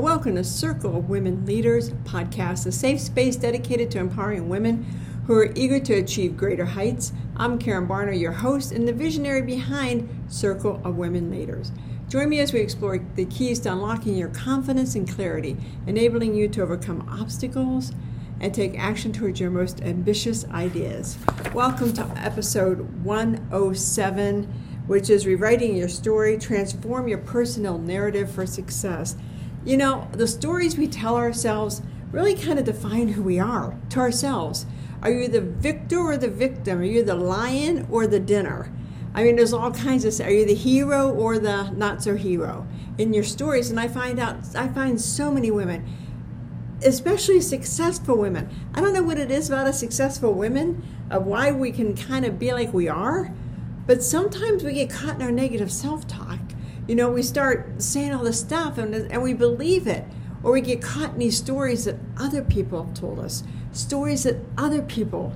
welcome to Circle of Women Leaders podcast, a safe space dedicated to empowering women who are eager to achieve greater heights. I'm Karen Barno, your host and the visionary behind Circle of Women Leaders. Join me as we explore the keys to unlocking your confidence and clarity, enabling you to overcome obstacles and take action towards your most ambitious ideas. Welcome to episode 107, which is Rewriting Your Story, Transform Your Personal Narrative for Success. You know, the stories we tell ourselves really kind of define who we are to ourselves. Are you the victor or the victim? Are you the lion or the dinner? I mean, there's all kinds of. Are you the hero or the not so hero in your stories? And I find out, I find so many women, especially successful women. I don't know what it is about us successful women of why we can kind of be like we are, but sometimes we get caught in our negative self talk you know, we start saying all this stuff and, and we believe it. Or we get caught in these stories that other people have told us, stories that other people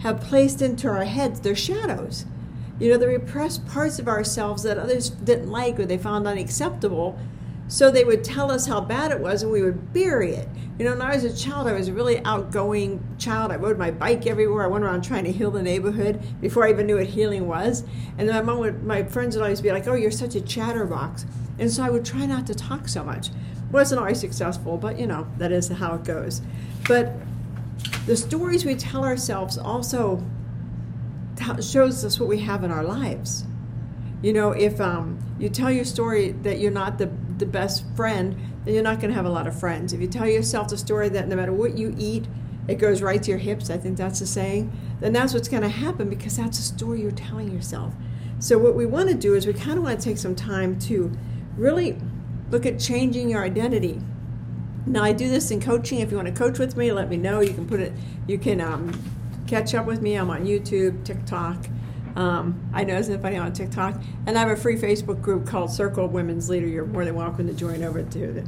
have placed into our heads, their shadows. You know, the repressed parts of ourselves that others didn't like or they found unacceptable so they would tell us how bad it was and we would bury it. You know, when I was a child, I was a really outgoing child. I rode my bike everywhere. I went around trying to heal the neighborhood before I even knew what healing was. And my mom would, my friends would always be like, oh, you're such a chatterbox. And so I would try not to talk so much. Wasn't always successful, but you know, that is how it goes. But the stories we tell ourselves also shows us what we have in our lives. You know, if um, you tell your story that you're not the the best friend, then you're not going to have a lot of friends. If you tell yourself the story that no matter what you eat, it goes right to your hips, I think that's the saying, then that's what's going to happen because that's a story you're telling yourself. So, what we want to do is we kind of want to take some time to really look at changing your identity. Now, I do this in coaching. If you want to coach with me, let me know. You can put it, you can um, catch up with me. I'm on YouTube, TikTok. Um, I know isn't funny on TikTok, and I have a free Facebook group called Circle Women's Leader. You're more than welcome to join over to it.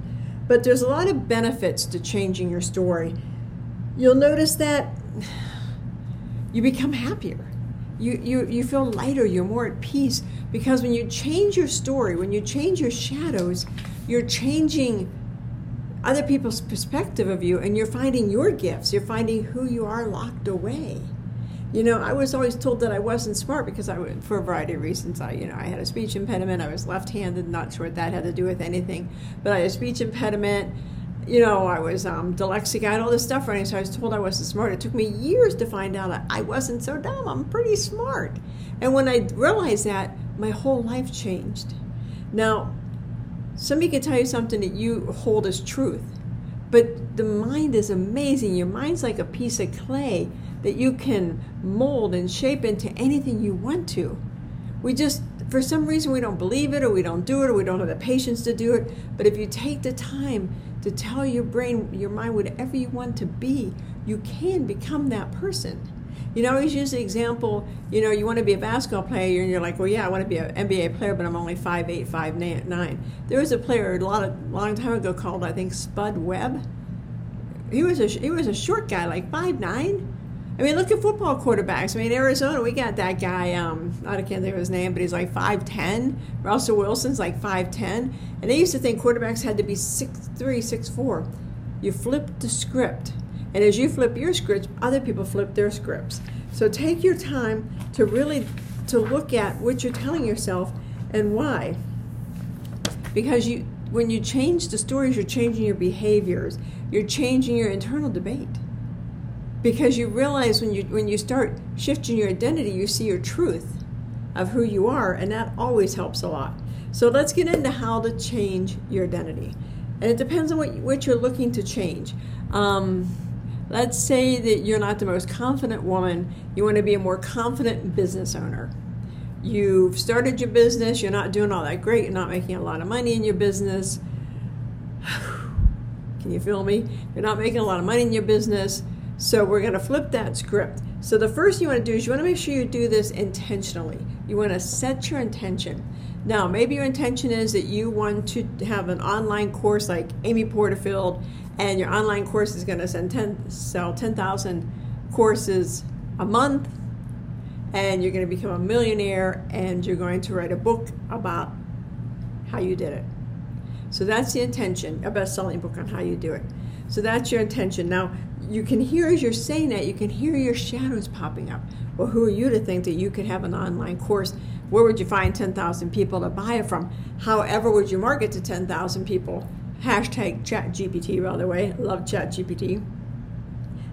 But there's a lot of benefits to changing your story. You'll notice that you become happier. You, you, you feel lighter, you're more at peace because when you change your story, when you change your shadows, you're changing other people's perspective of you and you're finding your gifts, you're finding who you are locked away. You know, I was always told that I wasn't smart because I, for a variety of reasons, I, you know, I had a speech impediment. I was left-handed. Not sure what that had to do with anything, but I had a speech impediment. You know, I was um, dyslexic. I had all this stuff running, so I was told I wasn't smart. It took me years to find out I wasn't so dumb. I'm pretty smart. And when I realized that, my whole life changed. Now, somebody can tell you something that you hold as truth, but the mind is amazing. Your mind's like a piece of clay that you can mold and shape into anything you want to. We just, for some reason, we don't believe it or we don't do it or we don't have the patience to do it. But if you take the time to tell your brain, your mind, whatever you want to be, you can become that person. You know, I always use the example, you know, you want to be a basketball player and you're like, well, yeah, I want to be an NBA player, but I'm only 5'8", 5'9". There was a player a lot of, long time ago called, I think, Spud Webb. He was a, he was a short guy, like 5'9", I mean, look at football quarterbacks. I mean, Arizona, we got that guy. Um, I can't think of his name, but he's like five ten. Russell Wilson's like five ten, and they used to think quarterbacks had to be six three, six four. You flip the script, and as you flip your scripts, other people flip their scripts. So take your time to really to look at what you're telling yourself and why. Because you, when you change the stories, you're changing your behaviors. You're changing your internal debate because you realize when you when you start shifting your identity you see your truth of who you are and that always helps a lot. So let's get into how to change your identity. And it depends on what, what you're looking to change. Um, let's say that you're not the most confident woman. You want to be a more confident business owner. You've started your business you're not doing all that great you're not making a lot of money in your business. Can you feel me? You're not making a lot of money in your business so we're going to flip that script. So the first thing you want to do is you want to make sure you do this intentionally. You want to set your intention. Now, maybe your intention is that you want to have an online course like Amy Porterfield, and your online course is going to send 10, sell 10,000 courses a month, and you're going to become a millionaire, and you're going to write a book about how you did it. So that's the intention, a best selling book on how you do it. So that's your intention. Now, you can hear as you're saying that, you can hear your shadows popping up. Well, who are you to think that you could have an online course? Where would you find 10,000 people to buy it from? However, would you market to 10,000 people? Hashtag ChatGPT, by the way. Love ChatGPT.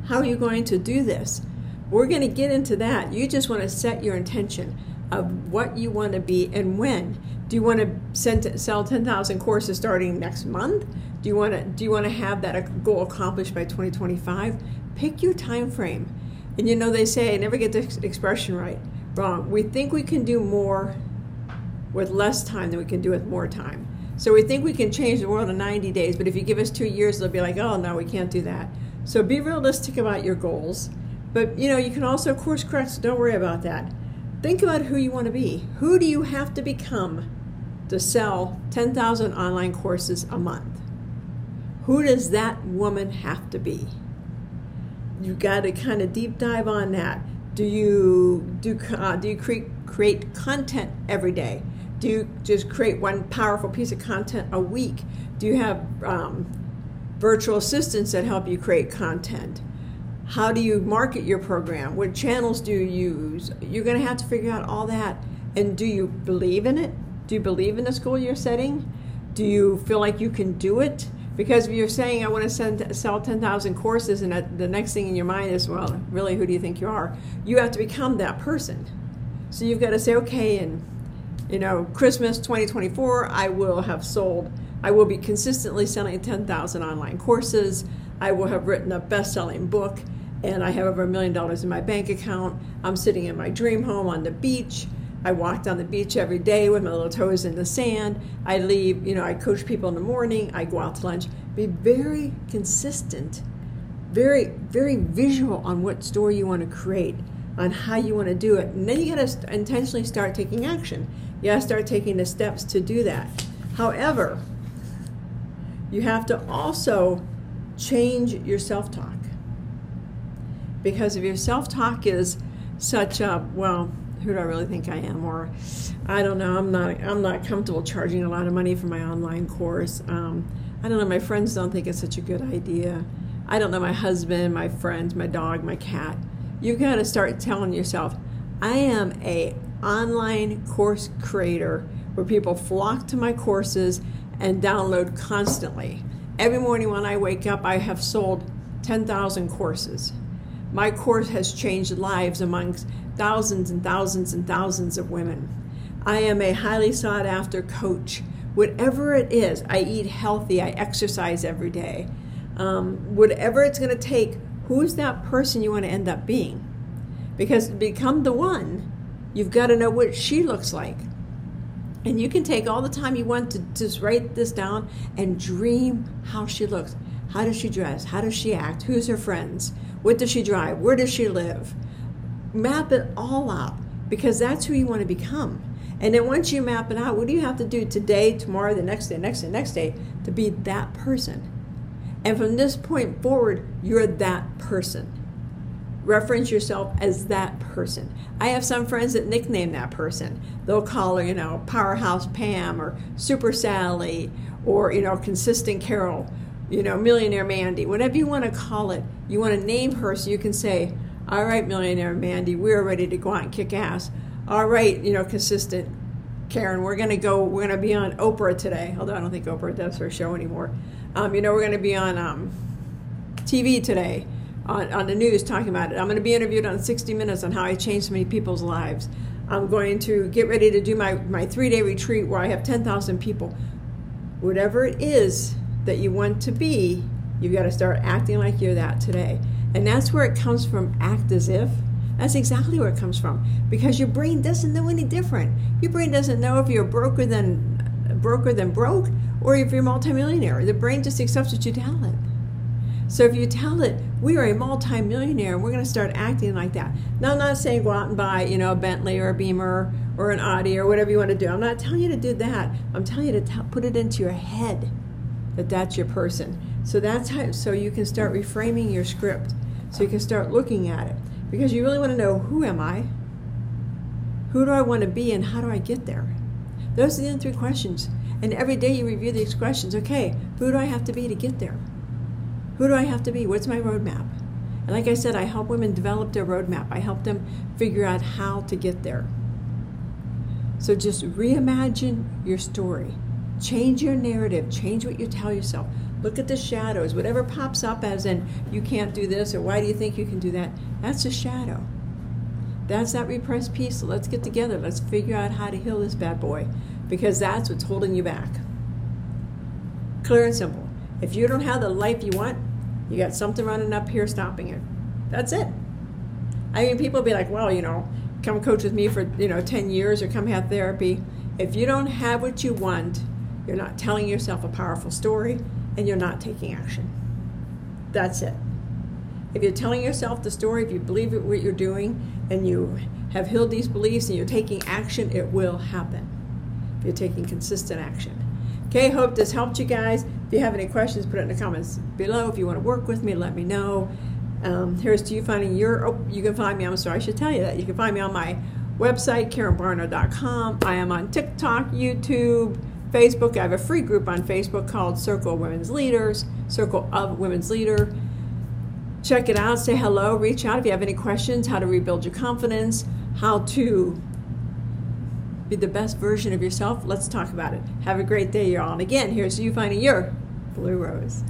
How are you going to do this? We're going to get into that. You just want to set your intention of what you want to be and when. Do you want to send, sell 10,000 courses starting next month? Do you want to do you want to have that goal accomplished by 2025? Pick your time frame. And you know they say, I never get this expression right. Wrong. We think we can do more with less time than we can do with more time. So we think we can change the world in 90 days, but if you give us 2 years, they'll be like, "Oh, no, we can't do that." So be realistic about your goals. But, you know, you can also course correct, so don't worry about that. Think about who you want to be. Who do you have to become to sell 10,000 online courses a month? Who does that woman have to be? You got to kind of deep dive on that. Do you do uh, do you create create content every day? Do you just create one powerful piece of content a week? Do you have um, virtual assistants that help you create content? How do you market your program? What channels do you use? You're going to have to figure out all that. And do you believe in it? Do you believe in the school you're setting? Do you feel like you can do it? Because if you're saying, I want to send, sell 10,000 courses, and the next thing in your mind is, well, really, who do you think you are? You have to become that person. So you've got to say, okay, and you know, Christmas 2024, I will have sold, I will be consistently selling 10,000 online courses. I will have written a best selling book and I have over a million dollars in my bank account. I'm sitting in my dream home on the beach. I walk down the beach every day with my little toes in the sand. I leave, you know, I coach people in the morning. I go out to lunch. Be very consistent, very, very visual on what story you want to create, on how you want to do it. And then you got to intentionally start taking action. You got to start taking the steps to do that. However, you have to also change your self talk because if your self talk is such a well, who do I really think I am? Or I don't know. I'm not. I'm not comfortable charging a lot of money for my online course. Um, I don't know. My friends don't think it's such a good idea. I don't know. My husband, my friends, my dog, my cat. You've got to start telling yourself, I am a online course creator where people flock to my courses and download constantly. Every morning when I wake up, I have sold 10,000 courses. My course has changed lives amongst thousands and thousands and thousands of women. I am a highly sought after coach. Whatever it is, I eat healthy, I exercise every day. Um, whatever it's going to take, who's that person you want to end up being? Because to become the one, you've got to know what she looks like. And you can take all the time you want to just write this down and dream how she looks. How does she dress? How does she act? Who's her friends? What does she drive? Where does she live? Map it all out because that's who you want to become. And then once you map it out, what do you have to do today, tomorrow, the next day, next day, next day to be that person? And from this point forward, you're that person. Reference yourself as that person. I have some friends that nickname that person. They'll call her, you know, Powerhouse Pam or Super Sally or, you know, Consistent Carol you know, Millionaire Mandy, whatever you want to call it, you want to name her so you can say, all right, Millionaire Mandy, we're ready to go out and kick ass. All right, you know, consistent Karen, we're going to go, we're going to be on Oprah today, although I don't think Oprah does her show anymore. Um, you know, we're going to be on um, TV today, on, on the news talking about it. I'm going to be interviewed on 60 Minutes on how I changed so many people's lives. I'm going to get ready to do my, my three day retreat where I have 10,000 people. Whatever it is that you want to be, you've got to start acting like you're that today. And that's where it comes from act as if. That's exactly where it comes from because your brain doesn't know any different. Your brain doesn't know if you're broker than broker than broke or if you're multimillionaire. The brain just accepts what you tell it. So if you tell it, we are a multimillionaire and we're going to start acting like that. Now, I'm not saying go out and buy, you know, a Bentley or a Beamer or an Audi or whatever you want to do. I'm not telling you to do that. I'm telling you to t- put it into your head that that's your person. So that's how so you can start reframing your script. So you can start looking at it because you really want to know who am I? Who do I want to be and how do I get there? Those are the three questions. And every day you review these questions. Okay, who do I have to be to get there? Who do I have to be? What's my roadmap? And like I said, I help women develop their roadmap. I help them figure out how to get there. So just reimagine your story. Change your narrative. Change what you tell yourself. Look at the shadows. Whatever pops up as in, you can't do this, or why do you think you can do that? That's a shadow. That's that repressed piece. So let's get together. Let's figure out how to heal this bad boy because that's what's holding you back. Clear and simple. If you don't have the life you want, you got something running up here stopping it. That's it. I mean, people be like, well, you know, come coach with me for, you know, 10 years or come have therapy. If you don't have what you want, you're not telling yourself a powerful story and you're not taking action. That's it. If you're telling yourself the story, if you believe what you're doing and you have healed these beliefs and you're taking action, it will happen. If you're taking consistent action. Okay, hope this helped you guys. If you have any questions, put it in the comments below. If you want to work with me, let me know. Um, here's to you finding your, oh, you can find me, I'm sorry, I should tell you that. You can find me on my website, KarenBarno.com. I am on TikTok, YouTube, Facebook. I have a free group on Facebook called Circle of Women's Leaders, Circle of Women's Leader. Check it out, say hello, reach out if you have any questions, how to rebuild your confidence, how to be the best version of yourself. Let's talk about it. Have a great day, y'all. And again, here's you finding your blue rose.